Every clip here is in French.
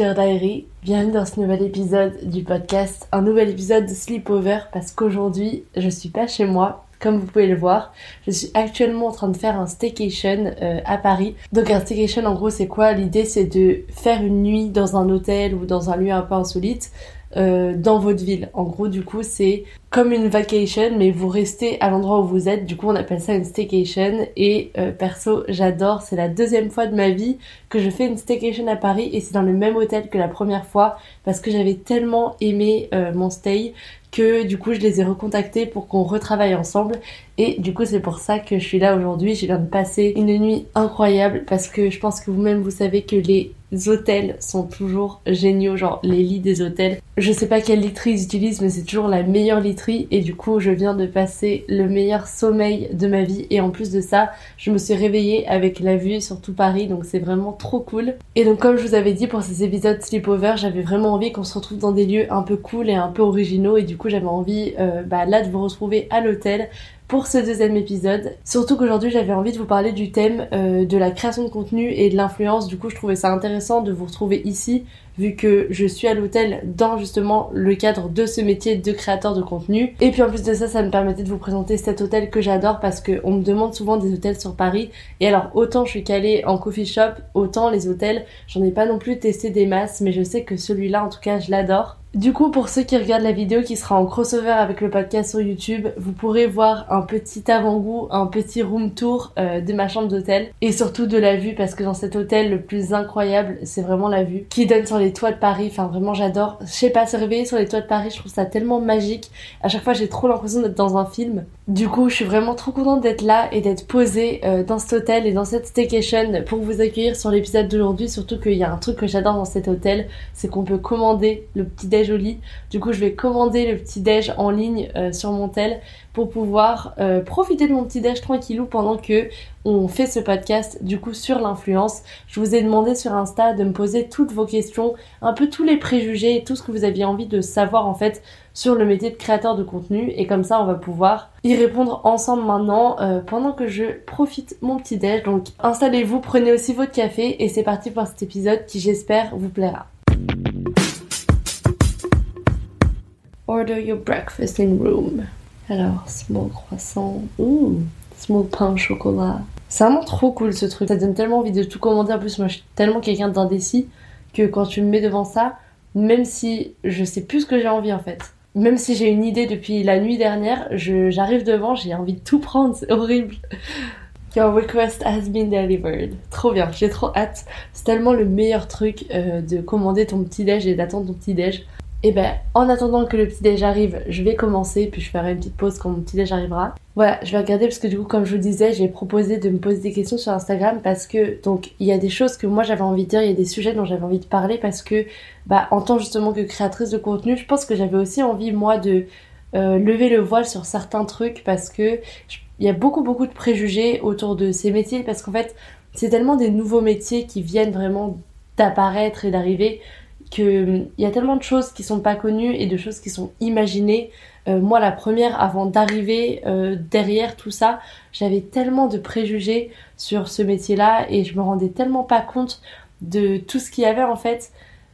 Bienvenue dans ce nouvel épisode du podcast, un nouvel épisode de Sleepover parce qu'aujourd'hui je suis pas chez moi, comme vous pouvez le voir, je suis actuellement en train de faire un staycation euh, à Paris. Donc un staycation en gros c'est quoi? L'idée c'est de faire une nuit dans un hôtel ou dans un lieu un peu insolite euh, dans votre ville. En gros, du coup, c'est comme une vacation, mais vous restez à l'endroit où vous êtes. Du coup, on appelle ça une staycation. Et euh, perso, j'adore. C'est la deuxième fois de ma vie que je fais une staycation à Paris et c'est dans le même hôtel que la première fois parce que j'avais tellement aimé euh, mon stay que du coup je les ai recontactés pour qu'on retravaille ensemble et du coup c'est pour ça que je suis là aujourd'hui je viens de passer une nuit incroyable parce que je pense que vous-même vous savez que les hôtels sont toujours géniaux genre les lits des hôtels je sais pas quelle literie ils utilisent mais c'est toujours la meilleure literie. Et du coup je viens de passer le meilleur sommeil de ma vie. Et en plus de ça je me suis réveillée avec la vue sur tout Paris. Donc c'est vraiment trop cool. Et donc comme je vous avais dit pour ces épisodes sleepover j'avais vraiment envie qu'on se retrouve dans des lieux un peu cool et un peu originaux. Et du coup j'avais envie euh, bah, là de vous retrouver à l'hôtel pour ce deuxième épisode. Surtout qu'aujourd'hui j'avais envie de vous parler du thème euh, de la création de contenu et de l'influence. Du coup je trouvais ça intéressant de vous retrouver ici vu que je suis à l'hôtel dans justement le cadre de ce métier de créateur de contenu. Et puis en plus de ça, ça me permettait de vous présenter cet hôtel que j'adore parce que on me demande souvent des hôtels sur Paris. Et alors autant je suis calée en coffee shop, autant les hôtels, j'en ai pas non plus testé des masses, mais je sais que celui-là en tout cas je l'adore. Du coup, pour ceux qui regardent la vidéo qui sera en crossover avec le podcast sur YouTube, vous pourrez voir un petit avant-goût, un petit room tour euh, de ma chambre d'hôtel et surtout de la vue parce que dans cet hôtel, le plus incroyable, c'est vraiment la vue qui donne sur les toits de Paris. Enfin, vraiment, j'adore. Je sais pas, se réveiller sur les toits de Paris, je trouve ça tellement magique. À chaque fois, j'ai trop l'impression d'être dans un film. Du coup, je suis vraiment trop contente d'être là et d'être posée euh, dans cet hôtel et dans cette staycation pour vous accueillir sur l'épisode d'aujourd'hui. Surtout qu'il y a un truc que j'adore dans cet hôtel, c'est qu'on peut commander le petit déj au lit. Du coup, je vais commander le petit déj en ligne euh, sur mon tel pour pouvoir euh, profiter de mon petit déj tranquillou pendant que on fait ce podcast du coup sur l'influence. Je vous ai demandé sur Insta de me poser toutes vos questions, un peu tous les préjugés et tout ce que vous aviez envie de savoir en fait sur le métier de créateur de contenu et comme ça on va pouvoir y répondre ensemble maintenant euh, pendant que je profite mon petit déj. Donc installez-vous, prenez aussi votre café et c'est parti pour cet épisode qui j'espère vous plaira. Order your breakfast in room. Alors, small croissant. Ouh, small pain au chocolat. C'est vraiment trop cool ce truc. Ça donne tellement envie de tout commander. En plus, moi, je suis tellement quelqu'un d'indécis que quand tu me mets devant ça, même si je sais plus ce que j'ai envie en fait, même si j'ai une idée depuis la nuit dernière, j'arrive devant, j'ai envie de tout prendre, c'est horrible. Your request has been delivered. Trop bien, j'ai trop hâte. C'est tellement le meilleur truc euh, de commander ton petit déj et d'attendre ton petit déj. Et ben, en attendant que le petit déj arrive, je vais commencer, puis je ferai une petite pause quand mon petit déj arrivera. Voilà, je vais regarder parce que du coup, comme je vous disais, j'ai proposé de me poser des questions sur Instagram parce que donc il y a des choses que moi j'avais envie de dire, il y a des sujets dont j'avais envie de parler parce que bah en tant justement que créatrice de contenu, je pense que j'avais aussi envie moi de lever le voile sur certains trucs parce que il y a beaucoup beaucoup de préjugés autour de ces métiers parce qu'en fait c'est tellement des nouveaux métiers qui viennent vraiment d'apparaître et d'arriver qu'il hum, y a tellement de choses qui sont pas connues et de choses qui sont imaginées. Euh, moi, la première, avant d'arriver euh, derrière tout ça, j'avais tellement de préjugés sur ce métier-là et je me rendais tellement pas compte de tout ce qu'il y avait en fait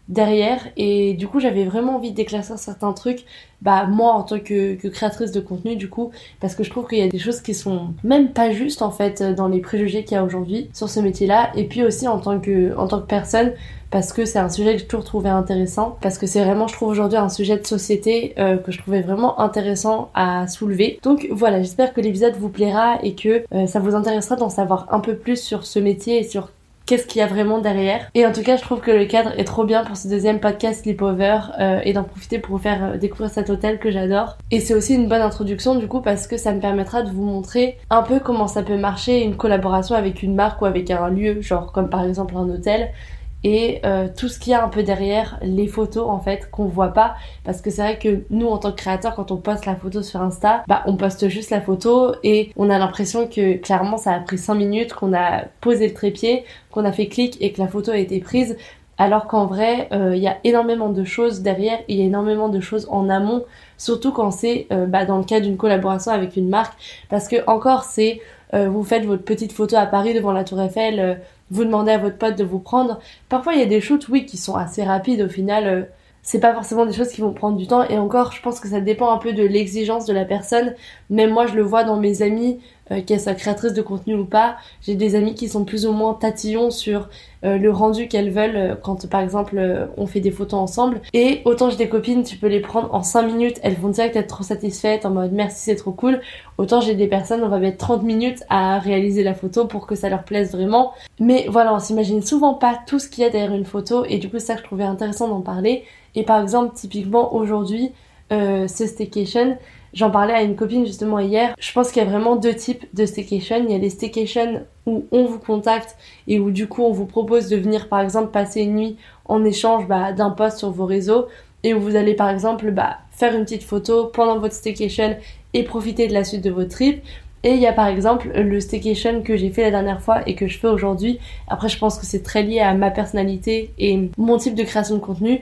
derrière et du coup j'avais vraiment envie d'éclaircir certains trucs bah moi en tant que, créatrice de contenu du coup parce que je trouve qu'il y a des choses qui sont même pas justes en fait dans les préjugés qu'il y a aujourd'hui sur ce métier là et puis aussi en tant que en tant que personne parce que c'est un sujet que j'ai toujours trouvé intéressant parce que c'est vraiment je trouve aujourd'hui un sujet de société euh, que je trouvais vraiment intéressant à soulever. Donc voilà j'espère que l'épisode vous plaira et que euh, ça vous intéressera d'en savoir un peu plus sur ce métier et sur qu'est-ce qu'il y a vraiment derrière. Et en tout cas, je trouve que le cadre est trop bien pour ce deuxième podcast Sleepover euh, et d'en profiter pour vous faire euh, découvrir cet hôtel que j'adore. Et c'est aussi une bonne introduction du coup parce que ça me permettra de vous montrer un peu comment ça peut marcher une collaboration avec une marque ou avec un lieu, genre comme par exemple un hôtel et euh, tout ce qu'il y a un peu derrière les photos en fait qu'on voit pas. Parce que c'est vrai que nous en tant que créateurs quand on poste la photo sur Insta bah on poste juste la photo et on a l'impression que clairement ça a pris 5 minutes qu'on a posé le trépied qu'on a fait clic et que la photo a été prise. Alors qu'en vrai euh, il y a énormément de choses derrière il y a énormément de choses en amont. Surtout quand c'est euh, bah, dans le cas d'une collaboration avec une marque. Parce que encore c'est vous faites votre petite photo à Paris devant la Tour Eiffel vous demandez à votre pote de vous prendre. Parfois, il y a des shoots, oui, qui sont assez rapides. Au final, euh, c'est pas forcément des choses qui vont prendre du temps. Et encore, je pense que ça dépend un peu de l'exigence de la personne. Même moi, je le vois dans mes amis euh, qu'elle soit créatrice de contenu ou pas. J'ai des amis qui sont plus ou moins tatillons sur euh, le rendu qu'elles veulent euh, quand par exemple on fait des photos ensemble. Et autant j'ai des copines, tu peux les prendre en 5 minutes, elles vont direct être trop satisfaites en mode merci c'est trop cool. Autant j'ai des personnes, on va mettre 30 minutes à réaliser la photo pour que ça leur plaise vraiment. Mais voilà, on s'imagine souvent pas tout ce qu'il y a derrière une photo et du coup ça je trouvais intéressant d'en parler. Et par exemple typiquement aujourd'hui, ce staycation, J'en parlais à une copine justement hier. Je pense qu'il y a vraiment deux types de staycation. Il y a les staycations où on vous contacte et où du coup on vous propose de venir par exemple passer une nuit en échange bah, d'un post sur vos réseaux et où vous allez par exemple bah, faire une petite photo pendant votre staycation et profiter de la suite de votre trip. Et il y a par exemple le staycation que j'ai fait la dernière fois et que je fais aujourd'hui. Après, je pense que c'est très lié à ma personnalité et mon type de création de contenu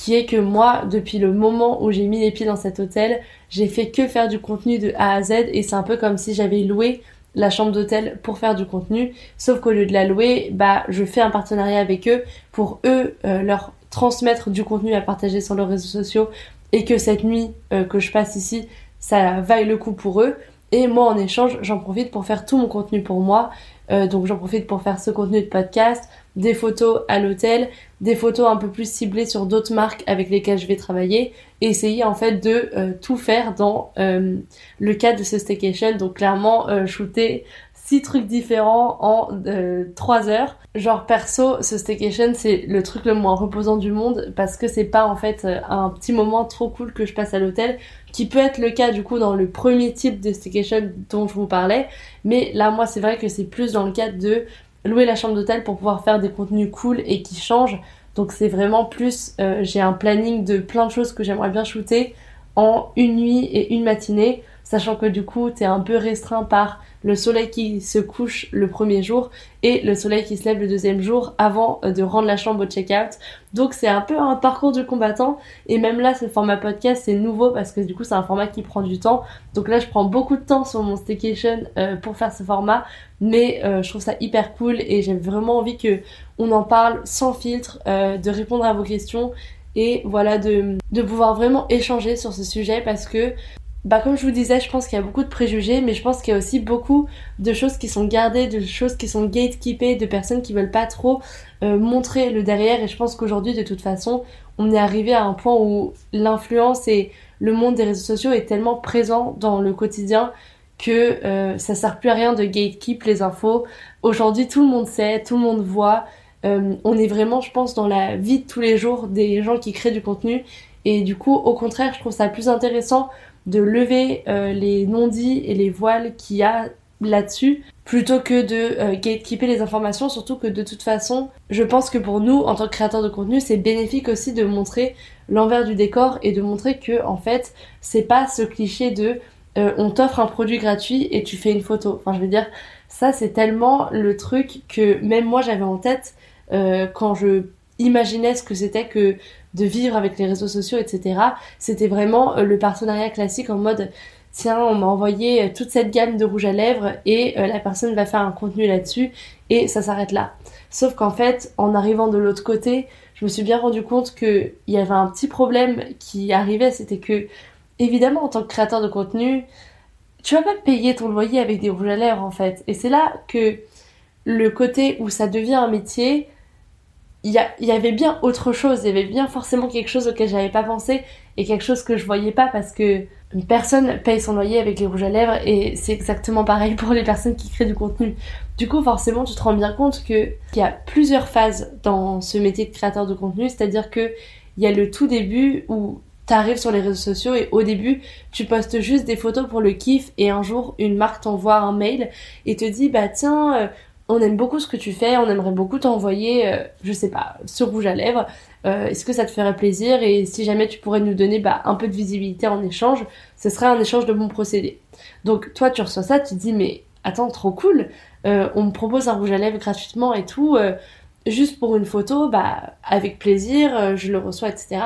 qui est que moi, depuis le moment où j'ai mis les pieds dans cet hôtel, j'ai fait que faire du contenu de A à Z et c'est un peu comme si j'avais loué la chambre d'hôtel pour faire du contenu, sauf qu'au lieu de la louer, bah je fais un partenariat avec eux pour eux euh, leur transmettre du contenu à partager sur leurs réseaux sociaux et que cette nuit euh, que je passe ici, ça vaille le coup pour eux. Et moi en échange, j'en profite pour faire tout mon contenu pour moi. Euh, donc j'en profite pour faire ce contenu de podcast, des photos à l'hôtel, des photos un peu plus ciblées sur d'autres marques avec lesquelles je vais travailler essayer en fait de euh, tout faire dans euh, le cadre de ce staycation. Donc clairement euh, shooter six trucs différents en trois heures. Genre perso, ce staycation c'est le truc le moins reposant du monde parce que c'est pas en fait un petit moment trop cool que je passe à l'hôtel qui peut être le cas du coup dans le premier type de staycation dont je vous parlais. Mais là moi c'est vrai que c'est plus dans le cadre de louer la chambre d'hôtel pour pouvoir faire des contenus cool et qui changent. Donc c'est vraiment plus, euh, j'ai un planning de plein de choses que j'aimerais bien shooter en une nuit et une matinée, sachant que du coup t'es un peu restreint par le soleil qui se couche le premier jour et le soleil qui se lève le deuxième jour avant euh, de rendre la chambre au check-out. Donc c'est un peu un parcours du combattant et même là ce format podcast c'est nouveau parce que du coup c'est un format qui prend du temps. Donc là je prends beaucoup de temps sur mon staycation euh, pour faire ce format mais euh, je trouve ça hyper cool et j'ai vraiment envie que on en parle sans filtre, de répondre à vos questions et voilà de, de pouvoir vraiment échanger sur ce sujet parce que bah comme je vous disais, je pense qu'il y a beaucoup de préjugés, mais je pense qu'il y a aussi beaucoup de choses qui sont gardées, de choses qui sont gatekeepées, de personnes qui veulent pas trop euh, montrer le derrière. Et je pense qu'aujourd'hui, de toute façon, on est arrivé à un point où l'influence et le monde des réseaux sociaux est tellement présent dans le quotidien que euh, ça sert plus à rien de gatekeep les infos. Aujourd'hui, tout le monde sait, tout le monde voit. Euh, on est vraiment, je pense, dans la vie de tous les jours des gens qui créent du contenu. Et du coup, au contraire, je trouve ça plus intéressant de lever euh, les non-dits et les voiles qu'il y a là-dessus plutôt que de euh, gatekeeper les informations, surtout que de toute façon, je pense que pour nous, en tant que créateurs de contenu, c'est bénéfique aussi de montrer l'envers du décor et de montrer que, en fait, c'est pas ce cliché de euh, on t'offre un produit gratuit et tu fais une photo. Enfin, je veux dire, ça c'est tellement le truc que même moi j'avais en tête euh, quand je imaginais ce que c'était que de vivre avec les réseaux sociaux, etc. C'était vraiment le partenariat classique en mode tiens, on m'a envoyé euh, toute cette gamme de rouge à lèvres et euh, la personne va faire un contenu là-dessus et ça s'arrête là. Sauf qu'en fait, en arrivant de l'autre côté, je me suis bien rendu compte qu'il y avait un petit problème qui arrivait, c'était que, évidemment, en tant que créateur de contenu, tu vas pas payer ton loyer avec des rouges à lèvres en fait. Et c'est là que le côté où ça devient un métier, il y, avait bien autre chose, il y avait bien forcément quelque chose auquel j'avais pas pensé et quelque chose que je voyais pas parce que une personne paye son loyer avec les rouges à lèvres et c'est exactement pareil pour les personnes qui créent du contenu. Du coup, forcément, tu te rends bien compte qu'il y a plusieurs phases dans ce métier de créateur de contenu, c'est-à-dire que il y a le tout début où tu arrives sur les réseaux sociaux et au début, tu postes juste des photos pour le kiff et un jour, une marque t'envoie un mail et te dit bah tiens, euh, on aime beaucoup ce que tu fais, on aimerait beaucoup t'envoyer, euh, je sais pas, ce rouge à lèvres. Euh, est-ce que ça te ferait plaisir? Et si jamais tu pourrais nous donner bah, un peu de visibilité en échange, ce serait un échange de bons procédés. Donc toi, tu reçois ça, tu te dis mais attends, trop cool, euh, on me propose un rouge à lèvres gratuitement et tout juste pour une photo, bah avec plaisir, euh, je le reçois, etc.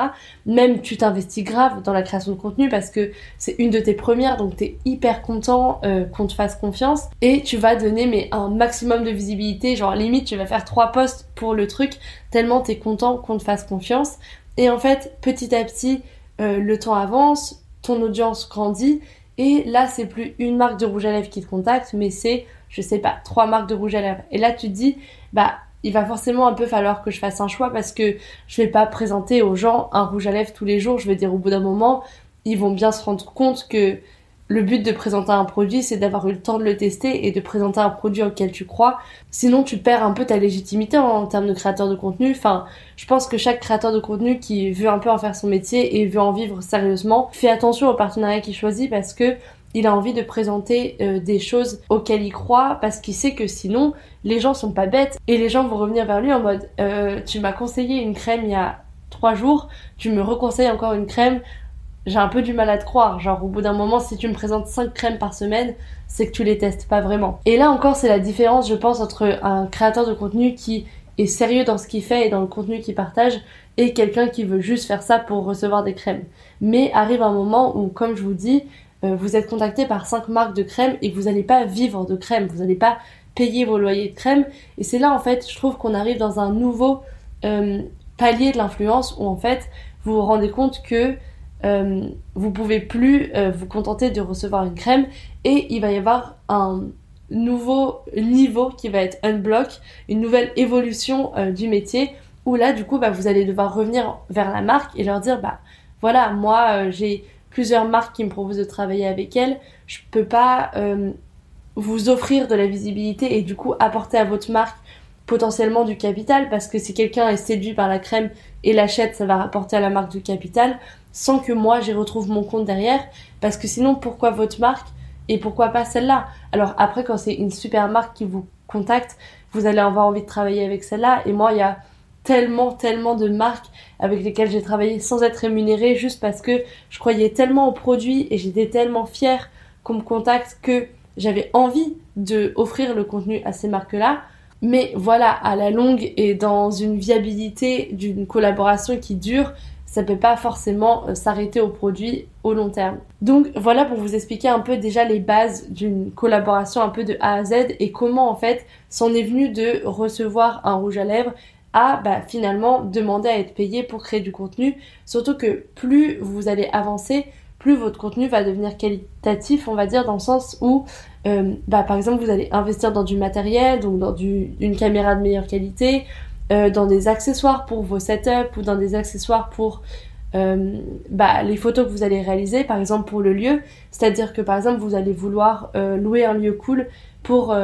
Même tu t'investis grave dans la création de contenu parce que c'est une de tes premières, donc t'es hyper content euh, qu'on te fasse confiance et tu vas donner mais un maximum de visibilité, genre limite tu vas faire trois posts pour le truc tellement t'es content qu'on te fasse confiance. Et en fait, petit à petit, euh, le temps avance, ton audience grandit et là c'est plus une marque de rouge à lèvres qui te contacte, mais c'est je sais pas trois marques de rouge à lèvres. Et là tu te dis bah il va forcément un peu falloir que je fasse un choix parce que je vais pas présenter aux gens un rouge à lèvres tous les jours. Je vais dire au bout d'un moment, ils vont bien se rendre compte que le but de présenter un produit, c'est d'avoir eu le temps de le tester et de présenter un produit auquel tu crois. Sinon, tu perds un peu ta légitimité en, termes de créateur de contenu. Enfin, je pense que chaque créateur de contenu qui veut un peu en faire son métier et veut en vivre sérieusement, fait attention au partenariat qu'il choisit parce que il a envie de présenter euh, des choses auxquelles il croit parce qu'il sait que sinon les gens sont pas bêtes et les gens vont revenir vers lui en mode euh, tu m'as conseillé une crème il y a trois jours, tu me reconseilles encore une crème, j'ai un peu du mal à te croire. Genre au bout d'un moment si tu me présentes cinq crèmes par semaine, c'est que tu les testes pas vraiment. Et là encore c'est la différence je pense entre un créateur de contenu qui est sérieux dans ce qu'il fait et dans le contenu qu'il partage et quelqu'un qui veut juste faire ça pour recevoir des crèmes. Mais arrive un moment où, comme je vous dis, vous êtes contacté par cinq marques de crème et vous n'allez pas vivre de crème, vous n'allez pas payer vos loyers de crème. Et c'est là en fait, je trouve qu'on arrive dans un nouveau euh, palier de l'influence où en fait vous vous rendez compte que euh, vous pouvez plus vous contenter de recevoir une crème et il va y avoir un nouveau niveau qui va être unblock, une nouvelle évolution du métier où là du coup bah, vous allez devoir revenir vers la marque et leur dire bah voilà moi j'ai plusieurs marques qui me proposent de travailler avec elles, je peux pas euh, vous offrir de la visibilité et du coup apporter à votre marque potentiellement du capital parce que si quelqu'un est séduit par la crème et l'achète, ça va rapporter à la marque du capital sans que moi j'y retrouve mon compte derrière. Parce que sinon pourquoi votre marque et pourquoi pas celle-là? Alors après quand c'est une super marque qui vous contacte, vous allez avoir envie de travailler avec celle-là. Et moi il y a tellement, tellement de marques avec lesquelles j'ai travaillé sans être rémunérée juste parce que je croyais tellement au produit et j'étais tellement fière qu'on me contacte que j'avais envie de offrir le contenu à ces marques-là. Mais voilà, à la longue et dans une viabilité d'une collaboration qui dure, ça peut pas forcément euh, s'arrêter au produit au long terme. Donc voilà pour vous expliquer un peu déjà les bases d'une collaboration un peu de A à Z et comment en fait s'en est venu de recevoir un rouge à lèvres à bah, finalement demander à être payé pour créer du contenu. Surtout que plus vous allez avancer, plus votre contenu va devenir qualitatif, on va dire, dans le sens où, euh, bah, par exemple, vous allez investir dans du matériel, donc dans une caméra de meilleure qualité, euh, dans des accessoires pour vos setups ou dans des accessoires pour euh, bah, les photos que vous allez réaliser, par exemple pour le lieu. C'est-à-dire que par exemple, vous allez vouloir louer un lieu cool pour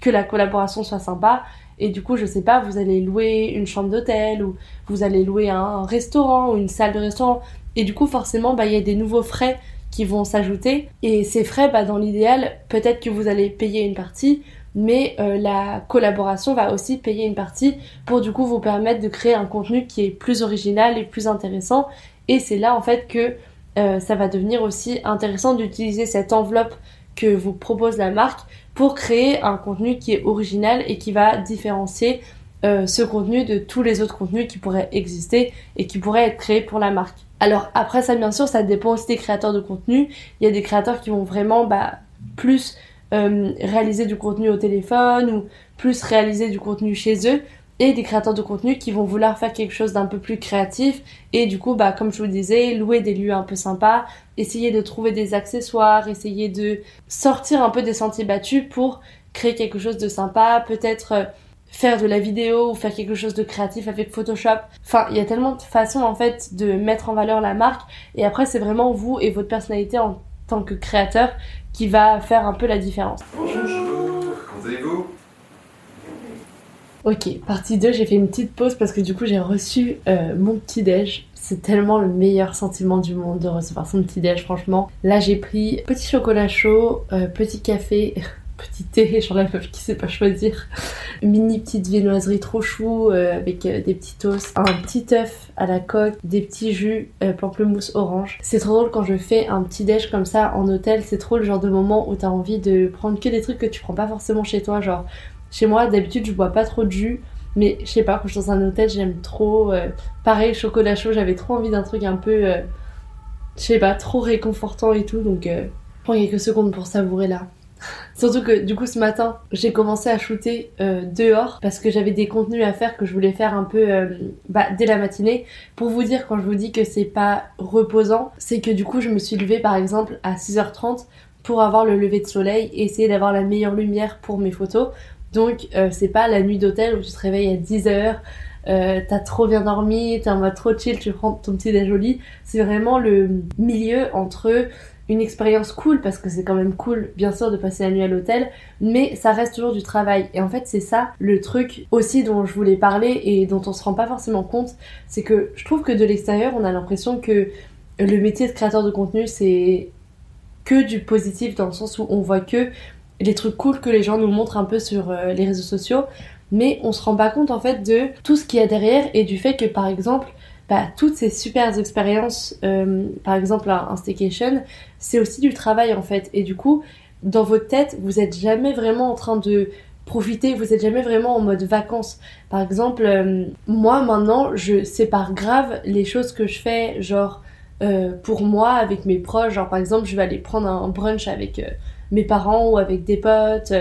que la collaboration soit sympa et du coup, je sais pas, vous allez louer une chambre d'hôtel ou vous allez louer un restaurant ou une salle de restaurant. Et du coup, forcément, bah, il y a des nouveaux frais qui vont s'ajouter. Et ces frais, bah, dans l'idéal, peut-être que vous allez payer une partie, mais euh, la collaboration va aussi payer une partie pour du coup vous permettre de créer un contenu qui est plus original et plus intéressant. Et c'est là en fait que euh, ça va devenir aussi intéressant d'utiliser cette enveloppe que vous propose la marque pour créer un contenu qui est original et qui va différencier euh, ce contenu de tous les autres contenus qui pourraient exister et qui pourraient être créés pour la marque. Alors après ça bien sûr ça dépend aussi des créateurs de contenu. Il y a des créateurs qui vont vraiment bah, plus euh, réaliser du contenu au téléphone ou plus réaliser du contenu chez eux et des créateurs de contenu qui vont vouloir faire quelque chose d'un peu plus créatif et du coup bah comme je vous disais louer des lieux un peu sympas essayer de trouver des accessoires essayer de sortir un peu des sentiers battus pour créer quelque chose de sympa peut-être euh, faire de la vidéo ou faire quelque chose de créatif avec Photoshop. Enfin, il y a tellement de façons en fait de mettre en valeur la marque et après c'est vraiment vous et votre personnalité en tant que créateur qui va faire un peu la différence. Bonjour, comment allez-vous? Ok, partie 2, j'ai fait une petite pause parce que du coup j'ai reçu euh, mon petit déj. C'est tellement le meilleur sentiment du monde de recevoir son petit déj, franchement. Là j'ai pris petit chocolat chaud, euh, petit café, petit thé, genre la meuf qui sait pas choisir. Mini petite viennoiserie trop chou euh, avec des petits toasts, un petit œuf à la coque, des petits jus pamplemousse orange. C'est trop drôle quand je fais un petit déj comme ça en hôtel, c'est trop le genre de moment où t'as envie de prendre que des trucs que tu prends pas forcément chez toi, genre chez moi d'habitude je bois pas trop de jus. Mais je sais pas, quand je suis dans un hôtel, j'aime trop. pareil, chocolat chaud, j'avais trop envie d'un truc un peu. je sais pas, trop réconfortant et tout. Donc, je prends quelques secondes pour savourer là. Surtout que du coup ce matin j'ai commencé à shooter euh, dehors parce que j'avais des contenus à faire que je voulais faire un peu euh, bah, dès la matinée. Pour vous dire quand je vous dis que c'est pas reposant, c'est que du coup je me suis levée par exemple à 6h30 pour avoir le lever de soleil et essayer d'avoir la meilleure lumière pour mes photos. Donc euh, c'est pas la nuit d'hôtel où tu te réveilles à 10h, t'as trop bien dormi, t'es en mode trop chill, tu prends ton petit déjoli. C'est vraiment le milieu entre une expérience cool parce que c'est quand même cool bien sûr de passer la nuit à l'hôtel mais ça reste toujours du travail et en fait c'est ça le truc aussi dont je voulais parler et dont on se rend pas forcément compte c'est que je trouve que de l'extérieur on a l'impression que le métier de créateur de contenu c'est que du positif dans le sens où on voit que les trucs cool que les gens nous montrent un peu sur euh, les réseaux sociaux mais on se rend pas compte en fait de tout ce qu'il y a derrière et du fait que par exemple bah, toutes ces super expériences, euh, par exemple un, staycation, c'est aussi du travail en fait. Et du coup, dans votre tête, vous êtes jamais vraiment en train de profiter, vous êtes jamais vraiment en mode vacances. Par exemple, euh, moi maintenant, je sépare grave les choses que je fais, genre pour moi avec mes proches. Genre par exemple, je vais aller prendre un brunch avec mes parents ou avec des potes,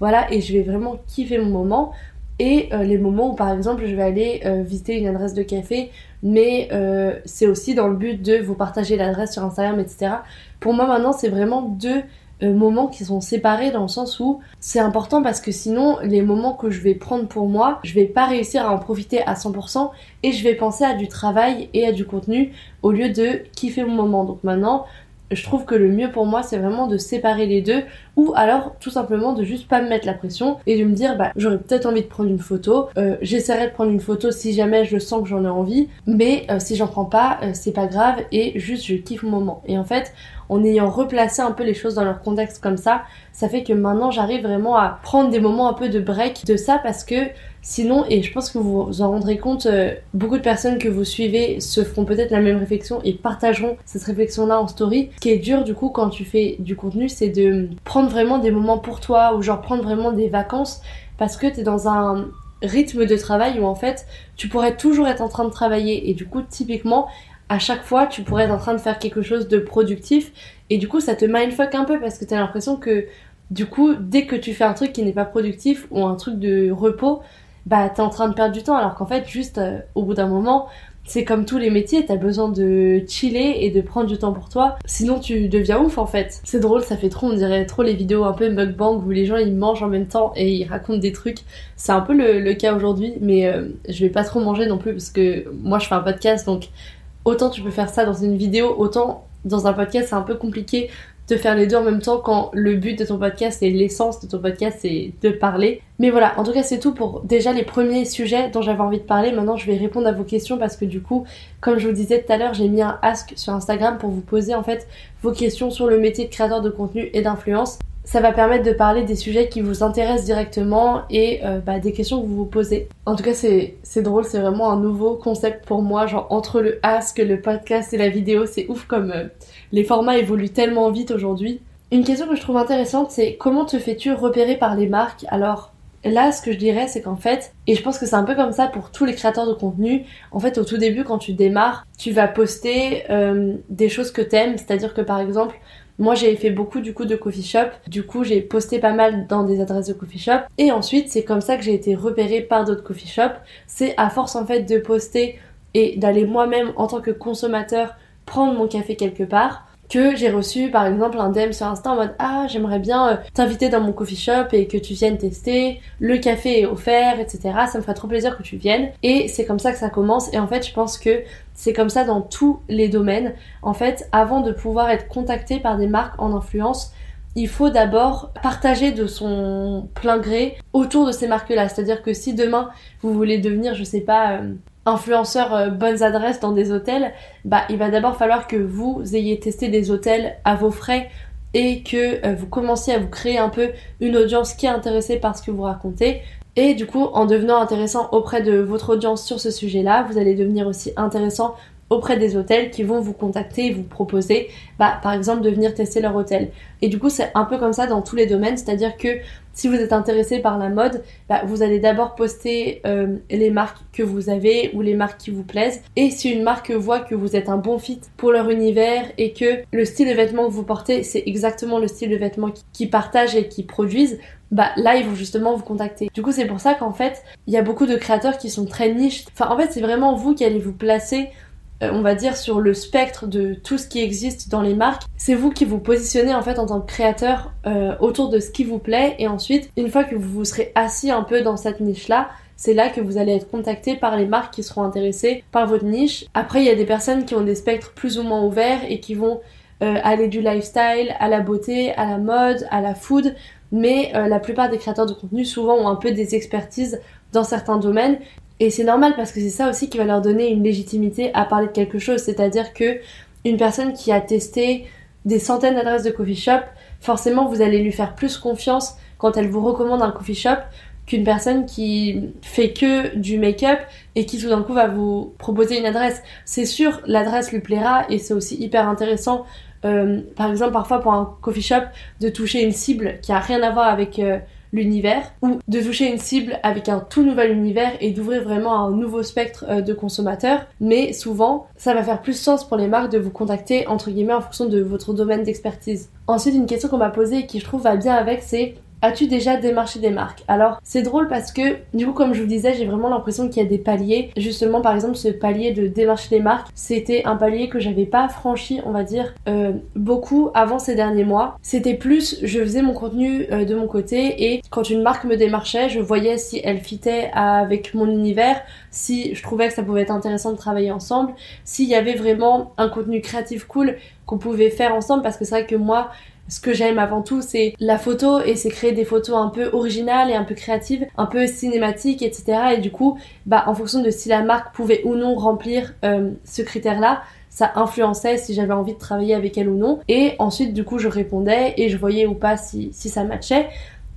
voilà, et je vais vraiment kiffer mon moment. Et euh, les moments où par exemple je vais aller euh, visiter une adresse de café mais euh, c'est aussi dans le but de vous partager l'adresse sur Instagram etc pour moi maintenant c'est vraiment deux moments qui sont séparés dans le sens où c'est important parce que sinon les moments que je vais prendre pour moi je vais pas réussir à en profiter à 100% et je vais penser à du travail et à du contenu au lieu de kiffer mon moment. Donc maintenant je trouve que le mieux pour moi c'est vraiment de séparer les deux ou alors tout simplement de juste pas me mettre la pression et de me dire bah j'aurais peut-être envie de prendre une photo. Euh, j'essaierai de prendre une photo si jamais je sens que j'en ai envie mais euh, si j'en prends pas euh, c'est pas grave et juste je kiffe mon moment. Et en fait en ayant replacé un peu les choses dans leur contexte comme ça ça fait que maintenant j'arrive vraiment à prendre des moments un peu de break de ça parce que Sinon, et je pense que vous vous en rendrez compte, euh, beaucoup de personnes que vous suivez se feront peut-être la même réflexion et partageront cette réflexion-là en story. Ce qui est dur du coup quand tu fais du contenu, c'est de prendre vraiment des moments pour toi ou genre prendre vraiment des vacances parce que t'es dans un rythme de travail où en fait tu pourrais toujours être en train de travailler et du coup typiquement à chaque fois tu pourrais être en train de faire quelque chose de productif et du coup ça te mindfuck un peu parce que t'as l'impression que du coup dès que tu fais un truc qui n'est pas productif ou un truc de repos bah t'es en train de perdre du temps alors qu'en fait juste euh, au bout d'un moment c'est comme tous les métiers, t'as besoin de chiller et de prendre du temps pour toi, sinon tu deviens ouf en fait. C'est drôle, ça fait trop, on dirait trop les vidéos un peu mukbang où les gens ils mangent en même temps et ils racontent des trucs. C'est un peu le, cas aujourd'hui, mais euh, je vais pas trop manger non plus parce que moi je fais un podcast donc autant tu peux faire ça dans une vidéo, autant dans un podcast c'est un peu compliqué de faire les deux en même temps quand le but de ton podcast et l'essence de ton podcast c'est de parler. Mais voilà, en tout cas c'est tout pour déjà les premiers sujets dont j'avais envie de parler. Maintenant je vais répondre à vos questions parce que du coup, comme je vous disais tout à l'heure, j'ai mis un ask sur Instagram pour vous poser en fait vos questions sur le métier de créateur de contenu et d'influence ça va permettre de parler des sujets qui vous intéressent directement et euh, bah, des questions que vous vous posez. En tout cas, c'est, drôle, c'est vraiment un nouveau concept pour moi. Genre, entre le ask, le podcast et la vidéo, c'est ouf comme euh, les formats évoluent tellement vite aujourd'hui. Une question que je trouve intéressante, c'est comment te fais-tu repérer par les marques? Alors, là, ce que je dirais, c'est qu'en fait, et je pense que c'est un peu comme ça pour tous les créateurs de contenu, en fait, au tout début, quand tu démarres, tu vas poster euh, des choses que t'aimes, c'est-à-dire que par exemple, moi, j'ai fait beaucoup du coup de coffee shop. Du coup, j'ai posté pas mal dans des adresses de coffee shop. Et ensuite, c'est comme ça que j'ai été repérée par d'autres coffee shops. C'est à force en fait de poster et d'aller moi-même en tant que consommateur prendre mon café quelque part que j'ai reçu par exemple un DM sur Insta en mode ah j'aimerais bien euh, t'inviter dans mon coffee shop et que tu viennes tester, le café est offert, etc. Ça me ferait trop plaisir que tu viennes. Et c'est comme ça que ça commence et en fait je pense que c'est comme ça dans tous les domaines. En fait avant de pouvoir être contacté par des marques en influence, il faut d'abord partager de son plein gré autour de ces marques-là. C'est-à-dire que si demain vous voulez devenir, je sais pas, influenceurs euh, bonnes adresses dans des hôtels, bah il va d'abord falloir que vous ayez testé des hôtels à vos frais et que euh, vous commenciez à vous créer un peu une audience qui est intéressée par ce que vous racontez. Et du coup, en devenant intéressant auprès de votre audience sur ce sujet-là, vous allez devenir aussi intéressant auprès des hôtels qui vont vous contacter et vous proposer, bah, par exemple, de venir tester leur hôtel. Et du coup, c'est un peu comme ça dans tous les domaines, c'est-à-dire que si vous êtes intéressé par la mode, bah, vous allez d'abord poster euh, les marques que vous avez ou les marques qui vous plaisent. Et si une marque voit que vous êtes un bon fit pour leur univers et que le style de vêtements que vous portez, c'est exactement le style de vêtements qu'ils partagent et qu'ils produisent, bah là ils vont justement vous contacter. Du coup c'est pour ça qu'en fait il y a beaucoup de créateurs qui sont très niches. Enfin en fait c'est vraiment vous qui allez vous placer on va dire sur le spectre de tout ce qui existe dans les marques. C'est vous qui vous positionnez en fait en tant que créateur euh, autour de ce qui vous plaît et ensuite une fois que vous vous serez assis un peu dans cette niche là, c'est là que vous allez être contacté par les marques qui seront intéressées par votre niche. Après il y a des personnes qui ont des spectres plus ou moins ouverts et qui vont euh, aller du lifestyle à la beauté, à la mode, à la food, mais la plupart des créateurs de contenu souvent ont un peu des expertises dans certains domaines et c'est normal parce que c'est ça aussi qui va leur donner une légitimité à parler de quelque chose. C'est-à-dire que une personne qui a testé des centaines d'adresses de coffee shop, forcément vous allez lui faire plus confiance quand elle vous recommande un coffee shop qu'une personne qui fait que du make-up et qui tout d'un coup va vous proposer une adresse. C'est sûr, l'adresse lui plaira et c'est aussi hyper intéressant, euh, par exemple parfois pour un coffee shop, de toucher une cible qui a rien à voir avec euh, l'univers ou de toucher une cible avec un tout nouvel univers et d'ouvrir vraiment un nouveau spectre euh, de consommateurs. Mais souvent, ça va faire plus sens pour les marques de vous contacter entre guillemets en fonction de votre domaine d'expertise. Ensuite, une question qu'on m'a posée et qui je trouve va bien avec, c'est As-tu déjà démarché des marques? Alors, c'est drôle parce que, du coup, comme je vous disais, j'ai vraiment l'impression qu'il y a des paliers. Justement, par exemple, ce palier de démarcher des marques, c'était un palier que j'avais pas franchi, on va dire, euh, beaucoup avant ces derniers mois. C'était plus, je faisais mon contenu euh, de mon côté et quand une marque me démarchait, je voyais si elle fitait avec mon univers, si je trouvais que ça pouvait être intéressant de travailler ensemble, s'il y avait vraiment un contenu créatif cool qu'on pouvait faire ensemble parce que c'est vrai que moi ce que j'aime avant tout, c'est la photo et c'est créer des photos un peu originales et un peu créatives, un peu cinématiques, etc. Et du coup, bah, en fonction de si la marque pouvait ou non remplir euh, ce critère-là, ça influençait si j'avais envie de travailler avec elle ou non. Et ensuite, du coup, je répondais et je voyais ou pas si, ça matchait.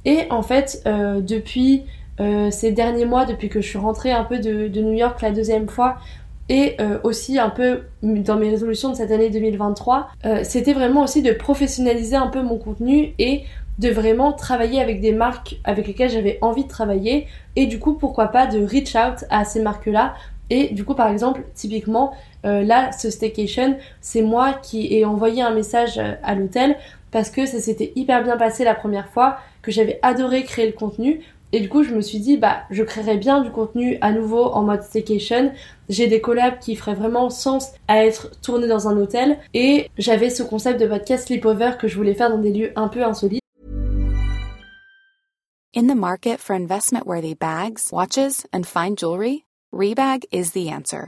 Et en fait, euh, depuis euh, ces derniers mois, depuis que je suis rentrée un peu de New York la deuxième fois, et euh, aussi un peu dans mes résolutions de cette année 2023, euh, c'était vraiment aussi de professionnaliser un peu mon contenu et de vraiment travailler avec des marques avec lesquelles j'avais envie de travailler. Et du coup pourquoi pas de reach out à ces marques-là. Et du coup par exemple typiquement euh, là ce staycation c'est moi qui ai envoyé un message à l'hôtel parce que ça s'était hyper bien passé la première fois, que j'avais adoré créer le contenu, et du coup, je me suis dit, bah, je créerais bien du contenu à nouveau en mode staycation. J'ai des collabs qui feraient vraiment sens à être tournés dans un hôtel. Et j'avais ce concept de podcast sleepover que je voulais faire dans des lieux un peu insolites. In the market for investment-worthy bags, watches, and fine jewelry, Rebag is the answer.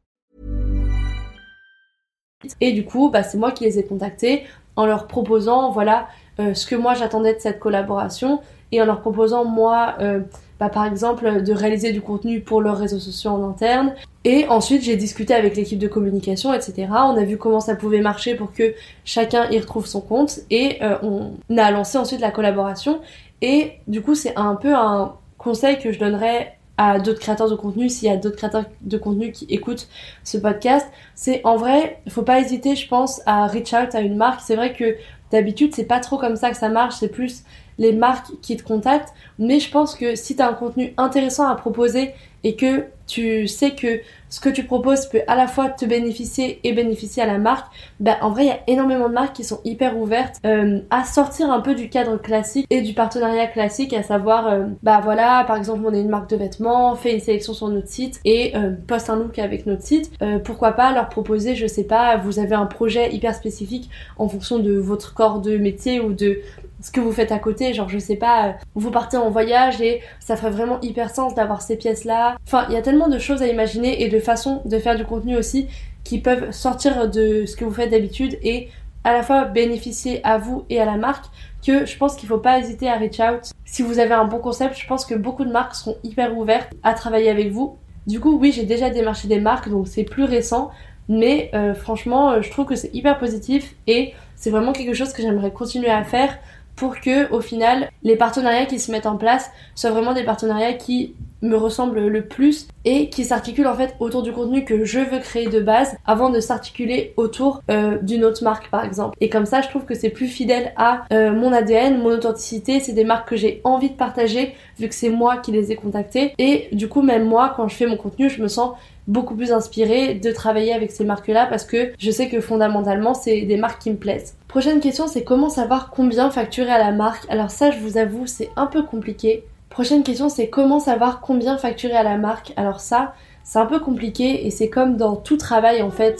Et du coup, bah, c'est moi qui les ai contactés en leur proposant voilà euh, ce que moi j'attendais de cette collaboration et en leur proposant moi euh, bah, par exemple de réaliser du contenu pour leurs réseaux sociaux en interne. Et ensuite j'ai discuté avec l'équipe de communication etc on a vu comment ça pouvait marcher pour que chacun y retrouve son compte et euh, on a lancé ensuite la collaboration. Et du coup c'est un peu un conseil que je donnerais à d'autres créateurs de contenu, s'il y a d'autres créateurs de contenu qui écoutent ce podcast, c'est en vrai, faut pas hésiter, je pense, à reach out à une marque. C'est vrai que d'habitude, c'est pas trop comme ça que ça marche, c'est plus les marques qui te contactent. Mais je pense que si tu as un contenu intéressant à proposer et que tu sais que ce que tu proposes peut à la fois te bénéficier et bénéficier à la marque, bah en vrai il y a énormément de marques qui sont hyper ouvertes euh, à sortir un peu du cadre classique et du partenariat classique, à savoir euh, bah voilà par exemple on est une marque de vêtements, fait une sélection sur notre site et euh, poste un look avec notre site, pourquoi pas leur proposer je sais pas vous avez un projet hyper spécifique en fonction de votre corps de métier ou de ce que vous faites à côté, genre je sais pas, vous partez en voyage et ça ferait vraiment hyper sens d'avoir ces pièces là. Enfin, il y a tellement de choses à imaginer et de façons de faire du contenu aussi qui peuvent sortir de ce que vous faites d'habitude et à la fois bénéficier à vous et à la marque que je pense qu'il faut pas hésiter à reach out. Si vous avez un bon concept, je pense que beaucoup de marques seront hyper ouvertes à travailler avec vous. Du coup, oui, j'ai déjà démarché des marques, donc c'est plus récent, mais euh, franchement, je trouve que c'est hyper positif et c'est vraiment quelque chose que j'aimerais continuer à faire pour que au final les partenariats qui se mettent en place soient vraiment des partenariats qui me ressemblent le plus et qui s'articulent en fait autour du contenu que je veux créer de base avant de s'articuler autour euh, d'une autre marque par exemple. Et comme ça je trouve que c'est plus fidèle à euh, mon ADN, mon authenticité, c'est des marques que j'ai envie de partager vu que c'est moi qui les ai contactées et du coup même moi quand je fais mon contenu je me sens beaucoup plus inspirée de travailler avec ces marques-là parce que je sais que fondamentalement c'est des marques qui me plaisent. Prochaine question c'est comment savoir combien facturer à la marque? Alors ça je vous avoue c'est un peu compliqué. Prochaine question c'est comment savoir combien facturer à la marque? Alors ça c'est un peu compliqué et c'est comme dans tout travail en fait.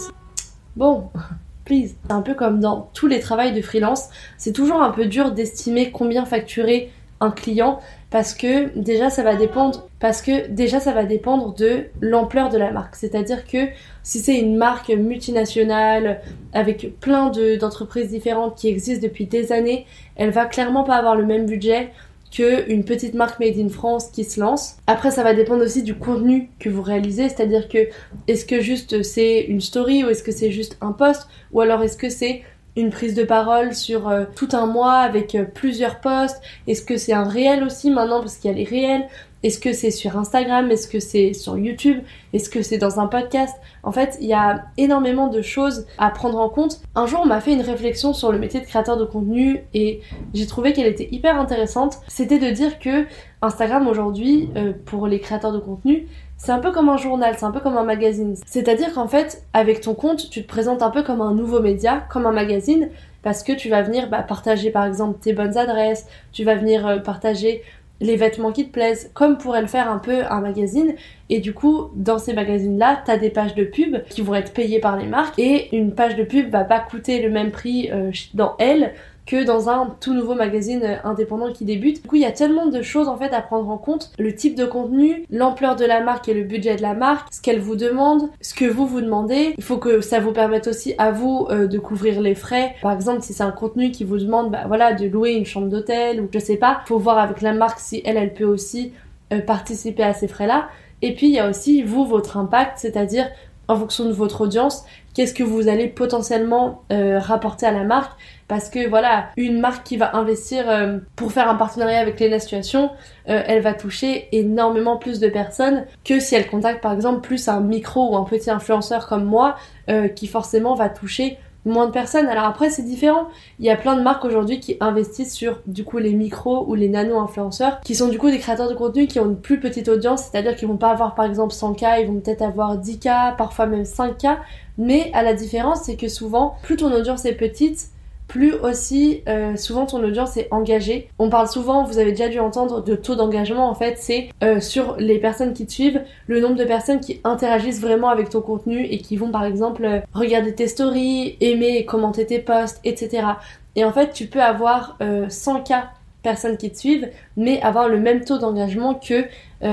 Bon, please. C'est un peu comme dans tous les travails de freelance. C'est toujours un peu dur d'estimer combien facturer un client parce que déjà ça va dépendre parce que déjà ça va dépendre de l'ampleur de la marque. C'est-à-dire que si c'est une marque multinationale avec plein d'entreprises différentes qui existent depuis des années, elle va clairement pas avoir le même budget qu'une petite marque made in France qui se lance. Après, ça va dépendre aussi du contenu que vous réalisez, c'est-à-dire que est-ce que juste c'est une story ou est-ce que c'est juste un post? Ou alors est-ce que c'est une prise de parole sur euh, tout un mois avec euh, plusieurs posts. Est-ce que c'est un réel aussi maintenant parce qu'il y a les réels? Est-ce que c'est sur Instagram? Est-ce que c'est sur YouTube? Est-ce que c'est dans un podcast? En fait, il y a énormément de choses à prendre en compte. Un jour, on m'a fait une réflexion sur le métier de créateur de contenu et j'ai trouvé qu'elle était hyper intéressante. C'était de dire que Instagram aujourd'hui, euh, pour les créateurs de contenu, c'est un peu comme un journal, c'est un peu comme un magazine. C'est-à-dire qu'en fait, avec ton compte, tu te présentes un peu comme un nouveau média, comme un magazine, parce que tu vas venir bah, partager par exemple tes bonnes adresses, tu vas venir euh, partager les vêtements qui te plaisent, comme pourrait le faire un peu un magazine. Et du coup, dans ces magazines-là, t'as des pages de pub qui vont être payées par les marques et une page de pub va pas coûter le même prix euh, dans elle que dans un tout nouveau magazine euh, indépendant qui débute. Du coup, il y a tellement de choses en fait à prendre en compte. Le type de contenu, l'ampleur de la marque et le budget de la marque, ce qu'elle vous demande, ce que vous vous demandez. Il faut que ça vous permette aussi à vous euh, de couvrir les frais. Par exemple, si c'est un contenu qui vous demande bah, voilà, de louer une chambre d'hôtel ou je sais pas, faut voir avec la marque si elle, elle peut aussi euh, participer à ces frais-là. Et puis il y a aussi vous, votre impact, c'est-à-dire en fonction de votre audience, qu'est-ce que vous allez potentiellement euh, rapporter à la marque. Parce que voilà, une marque qui va investir euh, pour faire un partenariat avec les Situation, euh, elle va toucher énormément plus de personnes que si elle contacte par exemple plus un micro ou un petit influenceur comme moi qui forcément va toucher moins de personnes. Alors après, c'est différent. Il y a plein de marques aujourd'hui qui investissent sur du coup les micros ou les nano-influenceurs qui sont du coup des créateurs de contenu qui ont une plus petite audience, c'est-à-dire qu'ils vont pas avoir par exemple 100K, ils vont peut-être avoir 10K, parfois même 5K. Mais à la différence, c'est que souvent, plus ton audience est petite, plus aussi euh, souvent ton audience est engagée. On parle souvent, vous avez déjà dû entendre, de taux d'engagement en fait, c'est euh, sur les personnes qui te suivent, le nombre de personnes qui interagissent vraiment avec ton contenu et qui vont par exemple euh, regarder tes stories, aimer commenter tes posts, etc. Et en fait, tu peux avoir 100K personnes qui te suivent, mais avoir le même taux d'engagement que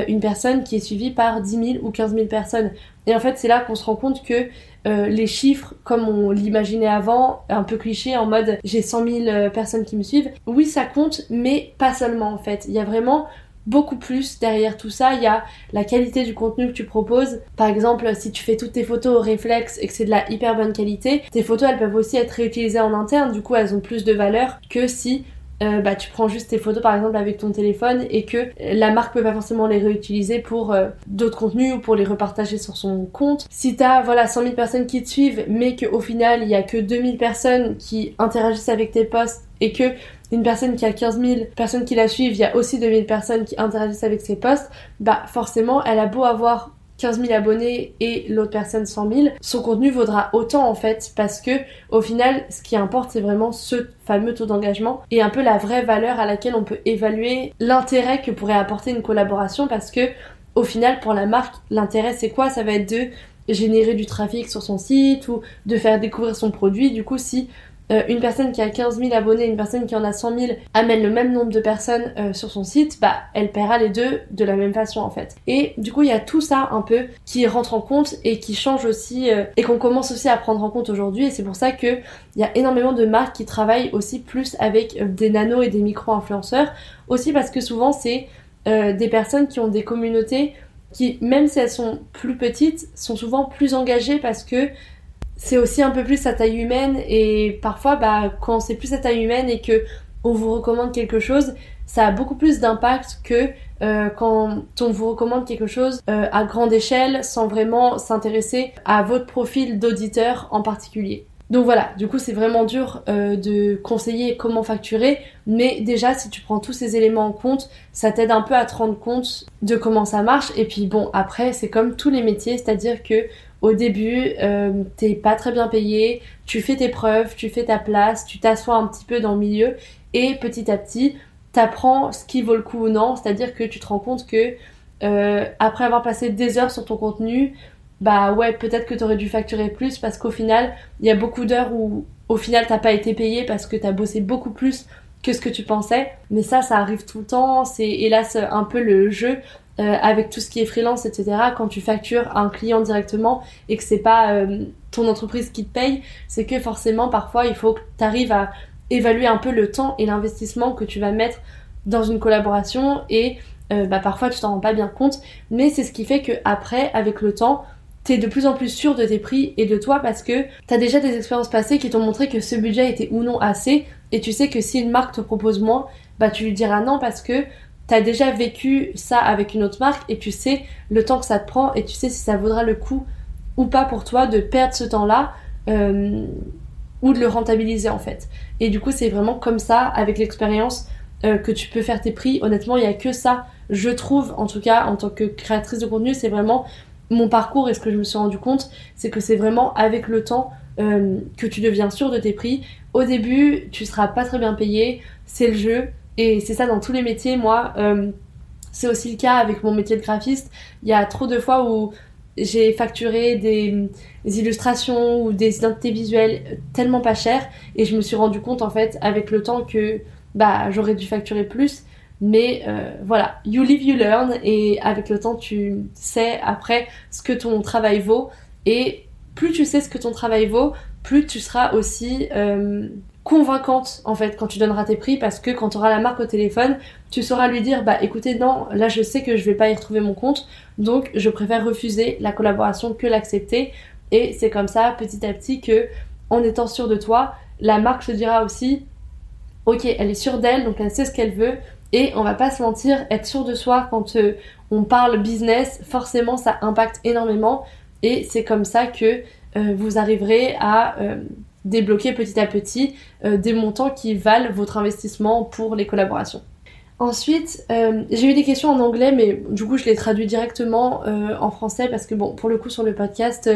une personne qui est suivie par 10 000 ou 15 000 personnes. Et en fait, c'est là qu'on se rend compte que euh, les chiffres comme on l'imaginait avant, un peu cliché en mode j'ai 100 000 euh, personnes qui me suivent. Oui, ça compte, mais pas seulement en fait. Il y a vraiment beaucoup plus derrière tout ça. Il y a la qualité du contenu que tu proposes. Par exemple, si tu fais toutes tes photos au réflexe et que c'est de la hyper bonne qualité, tes photos elles peuvent aussi être réutilisées en interne. Du coup, elles ont plus de valeur que si euh, bah, tu prends juste tes photos par exemple avec ton téléphone et que la marque peut pas forcément les réutiliser pour euh, d'autres contenus ou pour les repartager sur son compte. Si t'as voilà 100 000 personnes qui te suivent mais qu'au final il y a que 2000 personnes qui interagissent avec tes posts et que une personne qui a 15 000 personnes qui la suivent, il y a aussi 2000 personnes qui interagissent avec ses posts, bah forcément elle a beau avoir 15 000 abonnés et l'autre personne 100 000, son contenu vaudra autant en fait parce que au final ce qui importe c'est vraiment ce fameux taux d'engagement et un peu la vraie valeur à laquelle on peut évaluer l'intérêt que pourrait apporter une collaboration parce que au final pour la marque l'intérêt c'est quoi? Ça va être de générer du trafic sur son site ou de faire découvrir son produit. Du coup si euh, une personne qui a 15 000 abonnés, une personne qui en a 100 000 amène le même nombre de personnes euh, sur son site, bah elle paiera les deux de la même façon en fait. Et du coup il y a tout ça un peu qui rentre en compte et qui change aussi euh, et qu'on commence aussi à prendre en compte aujourd'hui et c'est pour ça que il y a énormément de marques qui travaillent aussi plus avec des nanos et des micro-influenceurs aussi parce que souvent c'est des personnes qui ont des communautés qui même si elles sont plus petites sont souvent plus engagées parce que c'est aussi un peu plus à taille humaine et parfois bah quand c'est plus à taille humaine et que on vous recommande quelque chose ça a beaucoup plus d'impact que euh, quand on vous recommande quelque chose euh, à grande échelle sans vraiment s'intéresser à votre profil d'auditeur en particulier. Donc voilà, du coup c'est vraiment dur euh, de conseiller comment facturer, mais déjà si tu prends tous ces éléments en compte, ça t'aide un peu à te rendre compte de comment ça marche. Et puis bon, après c'est comme tous les métiers, c'est-à-dire que au début, euh, t'es pas très bien payé, tu fais tes preuves, tu fais ta place, tu t'assois un petit peu dans le milieu et petit à petit, t'apprends ce qui vaut le coup ou non, c'est-à-dire que tu te rends compte que euh, après avoir passé des heures sur ton contenu, bah ouais, peut-être que t'aurais dû facturer plus parce qu'au final, il y a beaucoup d'heures où au final t'as pas été payé parce que t'as bossé beaucoup plus que ce que tu pensais. Mais ça, ça arrive tout le temps. C'est hélas un peu le jeu. Euh, avec tout ce qui est freelance, etc., quand tu factures un client directement et que c'est pas euh, ton entreprise qui te paye, c'est que forcément parfois il faut que tu arrives à évaluer un peu le temps et l'investissement que tu vas mettre dans une collaboration et euh, bah, parfois tu t'en rends pas bien compte, mais c'est ce qui fait que après, avec le temps, t'es de plus en plus sûr de tes prix et de toi parce que t'as déjà des expériences passées qui t'ont montré que ce budget était ou non assez et tu sais que si une marque te propose moins, bah tu lui diras non parce que t'as déjà vécu ça avec une autre marque et tu sais le temps que ça te prend et tu sais si ça vaudra le coup ou pas pour toi de perdre ce temps-là euh, ou de le rentabiliser en fait. Et du coup, c'est vraiment comme ça, avec l'expérience, euh, que tu peux faire tes prix. Honnêtement, il n'y a que ça, je trouve, en tout cas, en tant que créatrice de contenu, c'est vraiment mon parcours et ce que je me suis rendu compte, c'est que c'est vraiment avec le temps euh, que tu deviens sûr de tes prix. Au début, tu seras pas très bien payé, c'est le jeu, et c'est ça dans tous les métiers, moi. Euh, c'est aussi le cas avec mon métier de graphiste. Il y a trop de fois où j'ai facturé des, illustrations ou des identités visuelles tellement pas chères et je me suis rendu compte en fait avec le temps que bah j'aurais dû facturer plus. Mais euh, voilà, you live, you learn et avec le temps tu sais après ce que ton travail vaut et plus tu sais ce que ton travail vaut, plus tu seras aussi euh, convaincante en fait quand tu donneras tes prix parce que quand tu auras la marque au téléphone, tu sauras lui dire bah écoutez non, là je sais que je vais pas y retrouver mon compte, donc je préfère refuser la collaboration que l'accepter. Et c'est comme ça petit à petit que en étant sûr de toi, la marque se dira aussi OK, elle est sûre d'elle donc elle sait ce qu'elle veut et on va pas se mentir, être sûr de soi quand euh, on parle business, forcément ça impacte énormément. Et c'est comme ça que euh, vous arriverez à euh, débloquer petit à petit euh, des montants qui valent votre investissement pour les collaborations. Ensuite, j'ai eu des questions en anglais, mais du coup je les traduis directement en français parce que bon, pour le coup sur le podcast,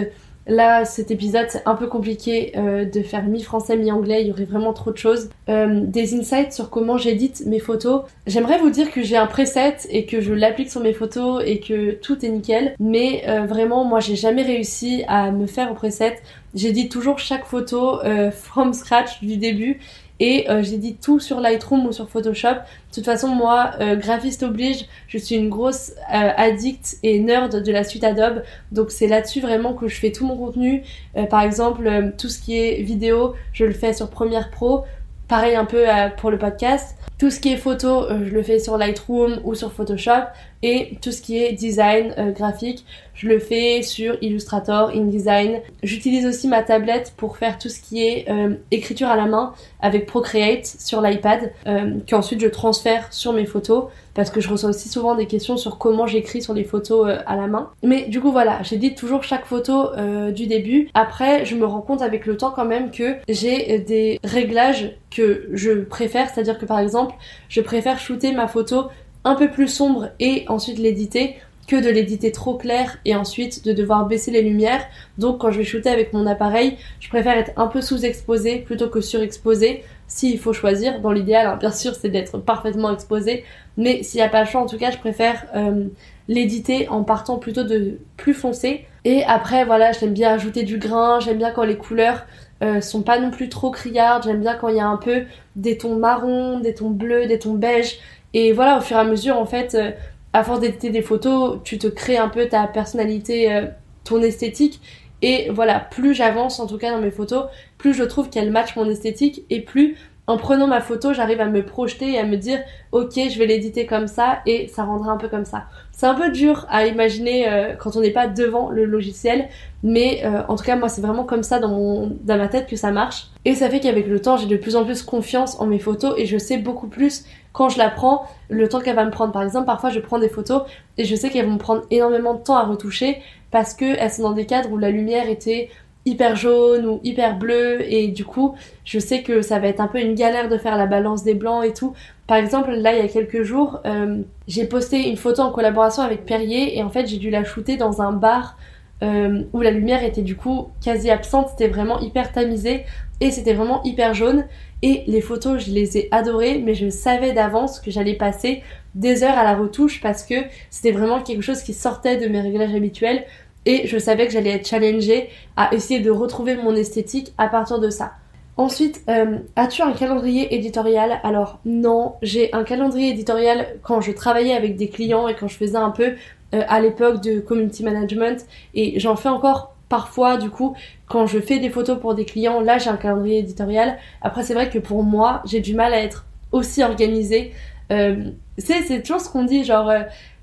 Là, cet épisode, c'est un peu compliqué euh, de faire mi-français, mi-anglais, il y aurait vraiment trop de choses. Euh, des insights sur comment j'édite mes photos. J'aimerais vous dire que j'ai un preset et que je l'applique sur mes photos et que tout est nickel, mais euh, vraiment, moi, j'ai jamais réussi à me faire au preset. J'édite toujours chaque photo from scratch du début et euh, j'ai dit tout sur Lightroom ou sur Photoshop. De toute façon, moi, euh, graphiste oblige, je suis une grosse euh, addict et nerd de la suite Adobe. Donc c'est là-dessus vraiment que je fais tout mon contenu. par exemple, tout ce qui est vidéo, je le fais sur Premiere Pro. Pareil un peu pour le podcast. Tout ce qui est photo, je le fais sur Lightroom ou sur Photoshop. Et tout ce qui est design graphique, je le fais sur Illustrator, InDesign. J'utilise aussi ma tablette pour faire tout ce qui est euh, écriture à la main avec Procreate sur l'iPad, euh, qu'ensuite je transfère sur mes photos parce que je reçois aussi souvent des questions sur comment j'écris sur les photos euh, à la main. Mais du coup voilà, j'édite toujours chaque photo du début. Après, je me rends compte avec le temps quand même que j'ai des réglages que je préfère, c'est-à-dire que par exemple, je préfère shooter ma photo un peu plus sombre et ensuite l'éditer que de l'éditer trop clair et ensuite de devoir baisser les lumières. Donc quand je vais shooter avec mon appareil, je préfère être un peu sous-exposé plutôt que surexposé. S'il faut choisir, dans l'idéal, hein, bien sûr, c'est d'être parfaitement exposé, mais s'il n'y a pas le choix, en tout cas, je préfère euh, l'éditer en partant plutôt de plus foncé. Et après, voilà, j'aime bien ajouter du grain, j'aime bien quand les couleurs euh, sont pas non plus trop criardes, j'aime bien quand il y a un peu des tons marrons, des tons bleus, des tons beiges. Et voilà, au fur et à mesure, en fait, euh, à force d'éditer des photos, tu te crées un peu ta personnalité, euh, ton esthétique. Et voilà, plus j'avance en tout cas dans mes photos, plus je trouve qu'elles matchent mon esthétique et plus en prenant ma photo, j'arrive à me projeter et à me dire ok, je vais l'éditer comme ça et ça rendra un peu comme ça. C'est un peu dur à imaginer euh, quand on n'est pas devant le logiciel, mais euh, en tout cas moi c'est vraiment comme ça dans, dans ma tête que ça marche. Et ça fait qu'avec le temps j'ai de plus en plus confiance en mes photos et je sais beaucoup plus quand je la prends le temps qu'elle va me prendre. Par exemple parfois je prends des photos et je sais qu'elles vont me prendre énormément de temps à retoucher parce qu'elles sont dans des cadres où la lumière était hyper jaune ou hyper bleu et du coup je sais que ça va être un peu une galère de faire la balance des blancs et tout. Par exemple là il y a quelques jours euh, j'ai posté une photo en collaboration avec Perrier et en fait j'ai dû la shooter dans un bar euh, où la lumière était du coup quasi absente, c'était vraiment hyper tamisé et c'était vraiment hyper jaune. Et les photos je les ai adorées mais je savais d'avance que j'allais passer des heures à la retouche parce que c'était vraiment quelque chose qui sortait de mes réglages habituels et je savais que j'allais être challengée à essayer de retrouver mon esthétique à partir de ça. Ensuite, euh, as-tu un calendrier éditorial? Alors non, j'ai un calendrier éditorial quand je travaillais avec des clients et quand je faisais un peu euh, à l'époque de community management et j'en fais encore parfois du coup quand je fais des photos pour des clients, là j'ai un calendrier éditorial. Après c'est vrai que pour moi j'ai du mal à être aussi organisée. Euh, c'est toujours ce qu'on dit, genre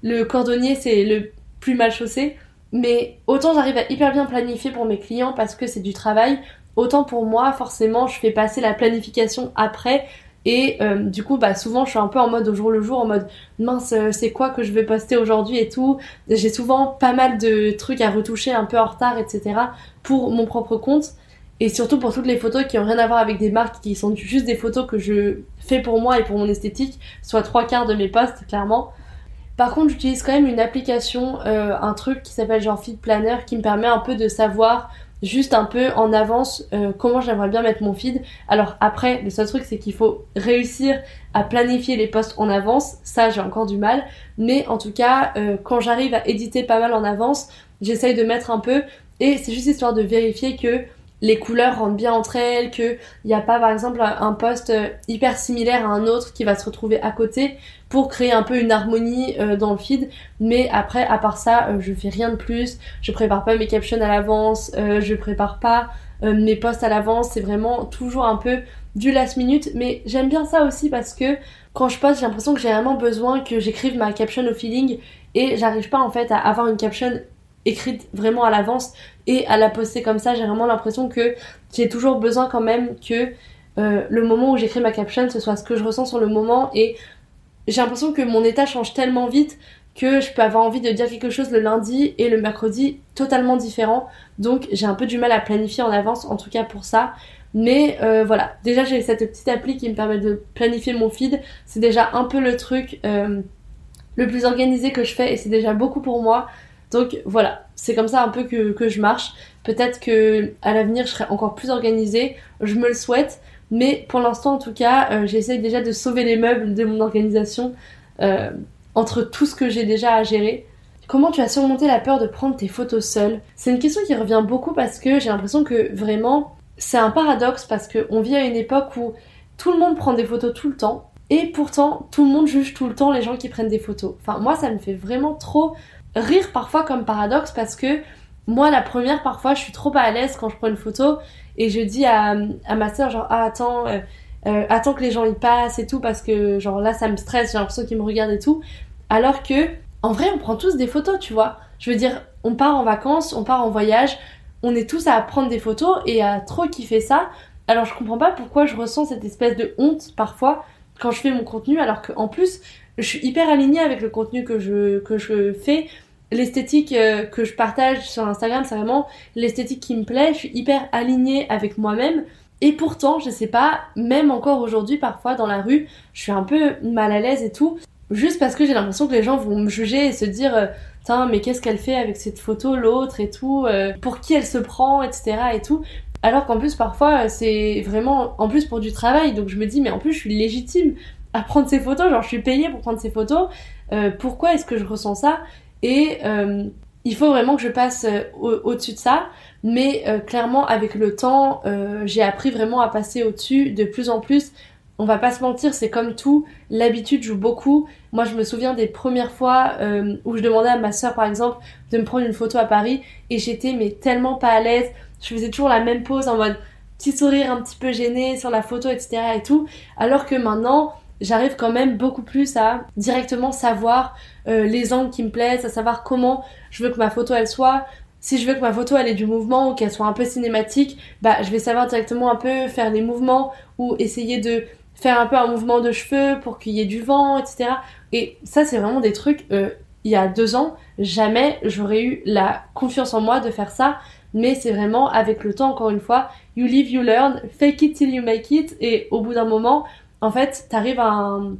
le cordonnier c'est le plus mal chaussé. Mais autant j'arrive à hyper bien planifier pour mes clients parce que c'est du travail, autant pour moi, forcément, je fais passer la planification après. Et euh, du coup, bah souvent, je suis un peu en mode au jour le jour, en mode mince, euh, c'est quoi que je vais poster aujourd'hui et tout. J'ai souvent pas mal de trucs à retoucher un peu en retard, etc. pour mon propre compte. Et surtout pour toutes les photos qui ont rien à voir avec des marques, qui sont juste des photos que je fais pour moi et pour mon esthétique, soit trois quarts de mes posts, clairement. Par contre, j'utilise quand même une application, euh, un truc qui s'appelle genre Feed Planner qui me permet un peu de savoir juste un peu en avance euh, comment j'aimerais bien mettre mon feed. Alors après, le seul truc c'est qu'il faut réussir à planifier les posts en avance. Ça, j'ai encore du mal. Mais en tout cas, euh, quand j'arrive à éditer pas mal en avance, j'essaye de mettre un peu. Et c'est juste histoire de vérifier que les couleurs rentrent bien entre elles, qu'il n'y a pas par exemple un poste hyper similaire à un autre qui va se retrouver à côté pour créer un peu une harmonie euh, dans le feed. Mais après, à part ça, euh, je fais rien de plus. Je prépare pas mes captions à l'avance, je prépare pas euh, mes posts à l'avance, c'est vraiment toujours un peu du last minute, mais j'aime bien ça aussi parce que quand je poste, j'ai l'impression que j'ai vraiment besoin que j'écrive ma caption au feeling et j'arrive pas en fait à avoir une caption écrite vraiment à l'avance et à la poster comme ça. J'ai vraiment l'impression que j'ai toujours besoin quand même que euh, le moment où j'écris ma caption, ce soit ce que je ressens sur le moment et j'ai l'impression que mon état change tellement vite que je peux avoir envie de dire quelque chose le lundi et le mercredi totalement différent. Donc j'ai un peu du mal à planifier en avance, en tout cas pour ça. Mais euh, voilà, déjà j'ai cette petite appli qui me permet de planifier mon feed. C'est déjà un peu le truc euh, le plus organisé que je fais et c'est déjà beaucoup pour moi. Donc voilà, c'est comme ça un peu que, je marche. Peut-être que à l'avenir je serai encore plus organisée, je me le souhaite. Mais pour l'instant, en tout cas, euh, j'essaye déjà de sauver les meubles de mon organisation euh, entre tout ce que j'ai déjà à gérer. Comment tu as surmonté la peur de prendre tes photos seule C'est une question qui revient beaucoup parce que j'ai l'impression que vraiment, c'est un paradoxe parce qu'on vit à une époque où tout le monde prend des photos tout le temps et pourtant tout le monde juge tout le temps les gens qui prennent des photos. Enfin, moi, ça me fait vraiment trop rire parfois comme paradoxe parce que moi, la première, parfois, je suis trop à l'aise quand je prends une photo et je dis à, ma soeur, genre, ah, attends, euh, euh, attends que les gens y passent et tout, parce que, genre, là, ça me stresse, j'ai l'impression qu'ils me regardent et tout. Alors que, en vrai, on prend tous des photos, tu vois. Je veux dire, on part en vacances, on part en voyage, on est tous à prendre des photos et à trop kiffer ça. Alors, je comprends pas pourquoi je ressens cette espèce de honte parfois quand je fais mon contenu, alors qu'en plus, je suis hyper alignée avec le contenu que que je fais l'esthétique euh, que je partage sur Instagram, c'est vraiment l'esthétique qui me plaît. Je suis hyper alignée avec moi-même. Et pourtant, je sais pas, même encore aujourd'hui, parfois dans la rue, je suis un peu mal à l'aise et tout. Juste parce que j'ai l'impression que les gens vont me juger et se dire, euh, tiens, mais qu'est-ce qu'elle fait avec cette photo, l'autre et tout, euh, pour qui elle se prend, etc. et tout. Alors qu'en plus, parfois, c'est vraiment, en plus pour du travail. Donc je me dis, mais en plus, je suis légitime à prendre ces photos. Genre, je suis payée pour prendre ces photos. pourquoi est-ce que je ressens ça? Et euh, il faut vraiment que je passe euh, au-dessus de ça. Mais euh, clairement, avec le temps, j'ai appris vraiment à passer au-dessus de plus en plus. On va pas se mentir, c'est comme tout, l'habitude joue beaucoup. Moi, je me souviens des premières fois où je demandais à ma soeur, par exemple, de me prendre une photo à Paris et j'étais mais tellement pas à l'aise. Je faisais toujours la même pose en mode petit sourire un petit peu gêné sur la photo, etc. et tout. Alors que maintenant, j'arrive quand même beaucoup plus à directement savoir euh, les angles qui me plaisent, à savoir comment je veux que ma photo elle soit. Si je veux que ma photo elle ait du mouvement ou qu'elle soit un peu cinématique, bah je vais savoir directement un peu faire les mouvements ou essayer de faire un peu un mouvement de cheveux pour qu'il y ait du vent, etc. Et ça c'est vraiment des trucs, euh, il y a deux ans, jamais j'aurais eu la confiance en moi de faire ça. Mais c'est vraiment avec le temps, encore une fois, you live, you learn, fake it till you make it. Et au bout d'un moment, en fait, t'arrives à un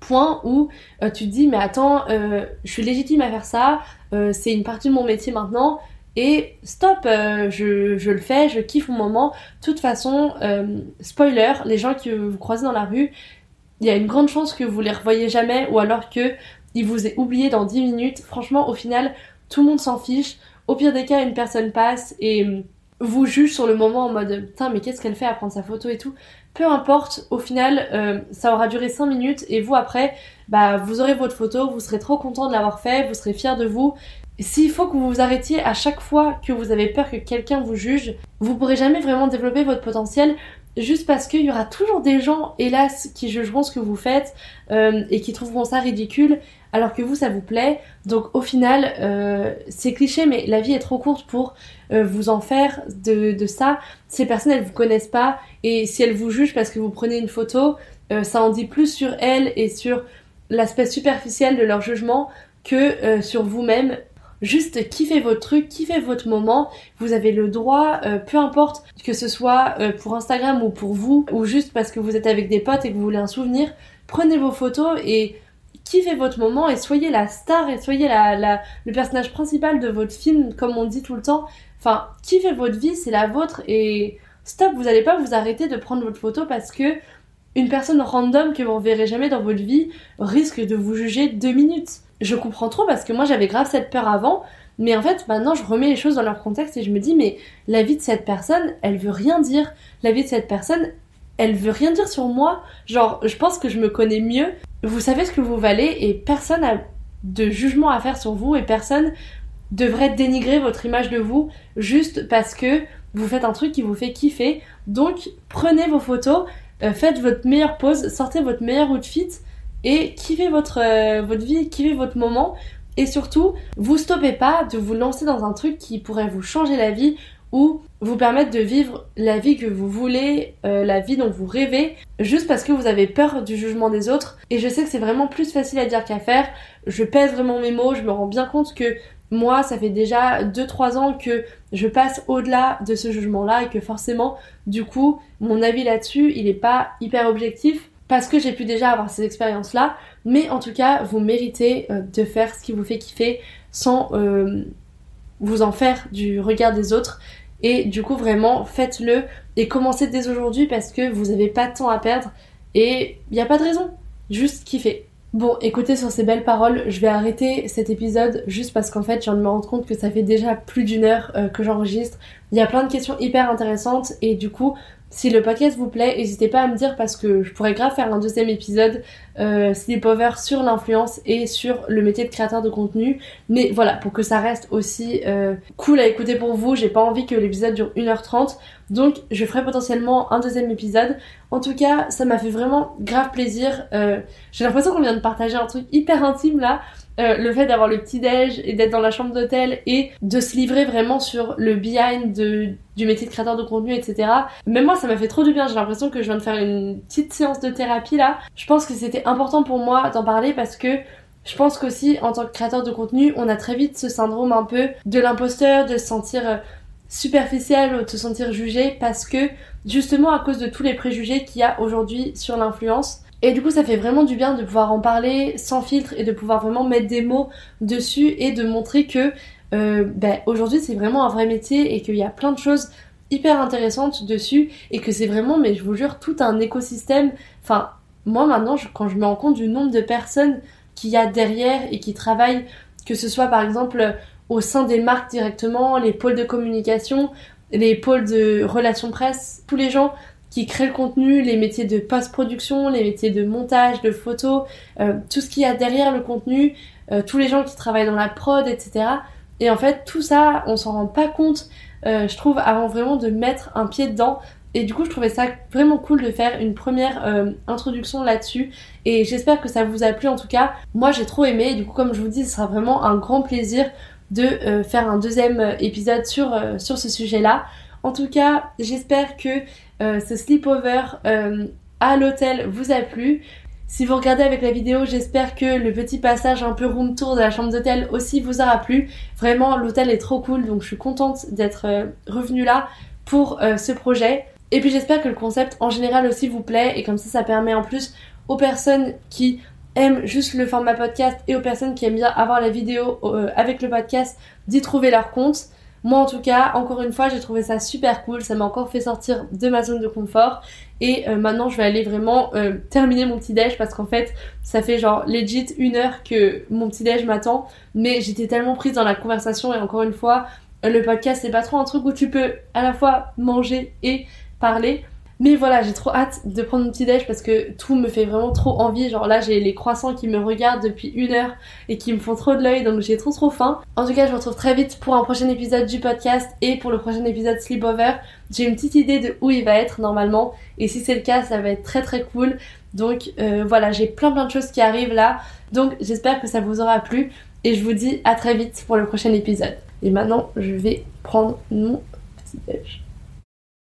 point où euh, tu te dis mais attends, euh, je suis légitime à faire ça, euh, c'est une partie de mon métier maintenant, et stop, je, le fais, je kiffe mon moment. De toute façon, spoiler, les gens que vous croisez dans la rue, il y a une grande chance que vous les revoyez jamais, ou alors que ils vous aient oublié dans 10 minutes. Franchement, au final, tout le monde s'en fiche. Au pire des cas, une personne passe et vous juge sur le moment en mode putain mais qu'est-ce qu'elle fait à prendre sa photo et tout peu importe, au final, euh, ça aura duré 5 minutes et vous après, bah vous aurez votre photo, vous serez trop content de l'avoir fait, vous serez fier de vous. S'il faut que vous vous arrêtiez à chaque fois que vous avez peur que quelqu'un vous juge, vous pourrez jamais vraiment développer votre potentiel juste parce qu'il y aura toujours des gens, hélas, qui jugeront ce que vous faites euh, et qui trouveront ça ridicule, alors que vous, ça vous plaît. Donc au final, euh, c'est cliché, mais la vie est trop courte pour euh, vous en faire de, ça. Ces personnes, elles vous connaissent pas, et si elles vous jugent parce que vous prenez une photo, ça en dit plus sur elles et sur l'aspect superficiel de leur jugement que sur vous-même Juste kiffez votre truc, kiffez votre moment. Vous avez le droit, euh, peu importe que ce soit euh, pour Instagram ou pour vous, ou juste parce que vous êtes avec des potes et que vous voulez un souvenir, prenez vos photos et kiffez votre moment et soyez la star et soyez la, le personnage principal de votre film, comme on dit tout le temps. Enfin, kiffez votre vie, c'est la vôtre et stop, vous n'allez pas vous arrêter de prendre votre photo parce que une personne random que vous ne verrez jamais dans votre vie risque de vous juger deux minutes je comprends trop parce que moi j'avais grave cette peur avant, mais en fait maintenant je remets les choses dans leur contexte et je me dis mais la vie de cette personne, elle veut rien dire. La vie de cette personne, elle veut rien dire sur moi. Genre je pense que je me connais mieux. Vous savez ce que vous valez et personne n'a de jugement à faire sur vous et personne devrait dénigrer votre image de vous juste parce que vous faites un truc qui vous fait kiffer. Donc prenez vos photos, euh, faites votre meilleure pose, sortez votre meilleur outfit et kiffez votre, euh, votre vie, kiffez votre moment. Et surtout, vous stoppez pas de vous lancer dans un truc qui pourrait vous changer la vie ou vous permettre de vivre la vie que vous voulez, euh, la vie dont vous rêvez, juste parce que vous avez peur du jugement des autres. Et je sais que c'est vraiment plus facile à dire qu'à faire. Je pèse vraiment mes mots, je me rends bien compte que moi, ça fait déjà 2-3 ans que je passe au-delà de ce jugement-là et que forcément, du coup, mon avis là-dessus, il n'est pas hyper objectif parce que j'ai pu déjà avoir ces expériences-là. Mais en tout cas, vous méritez euh, de faire ce qui vous fait kiffer sans euh, vous en faire du regard des autres et du coup, vraiment, faites-le et commencez dès aujourd'hui parce que vous n'avez pas de temps à perdre et il n'y a pas de raison. Juste kiffer. Bon, écoutez, sur ces belles paroles, je vais arrêter cet épisode juste parce qu'en fait, je viens de me rendre compte que ça fait déjà plus d'une heure euh, que j'enregistre. Il y a plein de questions hyper intéressantes et du coup, si le podcast vous plaît, n'hésitez pas à me dire parce que je pourrais grave faire un deuxième épisode euh, sleepover sur l'influence et sur le métier de créateur de contenu. Mais voilà, pour que ça reste aussi euh, cool à écouter pour vous, j'ai pas envie que l'épisode dure 1h30. Donc je ferai potentiellement un deuxième épisode. En tout cas, ça m'a fait vraiment grave plaisir. Euh, j'ai l'impression qu'on vient de partager un truc hyper intime là. Euh, le fait d'avoir le petit déj et d'être dans la chambre d'hôtel et de se livrer vraiment sur le behind du métier de créateur de contenu, etc. Même moi, ça m'a fait trop du bien. J'ai l'impression que je viens de faire une petite séance de thérapie là. Je pense que c'était important pour moi d'en parler parce que je pense qu'aussi en tant que créateur de contenu, on a très vite ce syndrome un peu de l'imposteur, de se sentir euh, superficiel ou de se sentir jugé parce que justement à cause de tous les préjugés qu'il y a aujourd'hui sur l'influence, et du coup, ça fait vraiment du bien de pouvoir en parler sans filtre et de pouvoir vraiment mettre des mots dessus et de montrer que euh, ben, aujourd'hui c'est vraiment un vrai métier et qu'il y a plein de choses hyper intéressantes dessus et que c'est vraiment, mais je vous jure, tout un écosystème. Enfin, moi maintenant, quand je me rends compte du nombre de personnes qu'il y a derrière et qui travaillent, que ce soit par exemple au sein des marques directement, les pôles de communication, les pôles de relations presse, tous les gens qui créent le contenu, les métiers de post-production, les métiers de montage, de photo, euh, tout ce qu'il y a derrière le contenu, euh, tous les gens qui travaillent dans la prod, etc. Et en fait, tout ça, on s'en rend pas compte, euh, je trouve, avant vraiment de mettre un pied dedans. Et du coup, je trouvais ça vraiment cool de faire une première introduction là-dessus. Et j'espère que ça vous a plu en tout cas. Moi, j'ai trop aimé. Et du coup, comme je vous dis, ce sera vraiment un grand plaisir de faire un deuxième épisode sur, sur ce sujet-là. En tout cas, j'espère que euh, ce sleepover euh, à l'hôtel vous a plu. Si vous regardez avec la vidéo, j'espère que le petit passage un peu room tour de la chambre d'hôtel aussi vous aura plu. Vraiment, l'hôtel est trop cool, donc je suis contente d'être euh, revenue là pour ce projet. Et puis j'espère que le concept en général aussi vous plaît et comme ça, ça permet en plus aux personnes qui aiment juste le format podcast et aux personnes qui aiment bien avoir la vidéo avec le podcast d'y trouver leur compte. Moi en tout cas, encore une fois, j'ai trouvé ça super cool, ça m'a encore fait sortir de ma zone de confort. Et euh, maintenant je vais aller vraiment euh, terminer mon petit déj parce qu'en fait ça fait genre legit une heure que mon petit déj m'attend. Mais j'étais tellement prise dans la conversation et encore une fois le podcast c'est pas trop un truc où tu peux à la fois manger et parler mais voilà, j'ai trop hâte de prendre mon petit déj parce que tout me fait vraiment trop envie. Genre là, j'ai les croissants qui me regardent depuis une heure et qui me font trop de l'œil, donc j'ai trop trop faim. En tout cas, je vous retrouve très vite pour un prochain épisode du podcast et pour le prochain épisode Sleepover. J'ai une petite idée de où il va être normalement et si c'est le cas, ça va être très très cool. Donc euh, voilà, j'ai plein plein de choses qui arrivent là. Donc j'espère que ça vous aura plu et je vous dis à très vite pour le prochain épisode. Et maintenant, je vais prendre mon petit déj.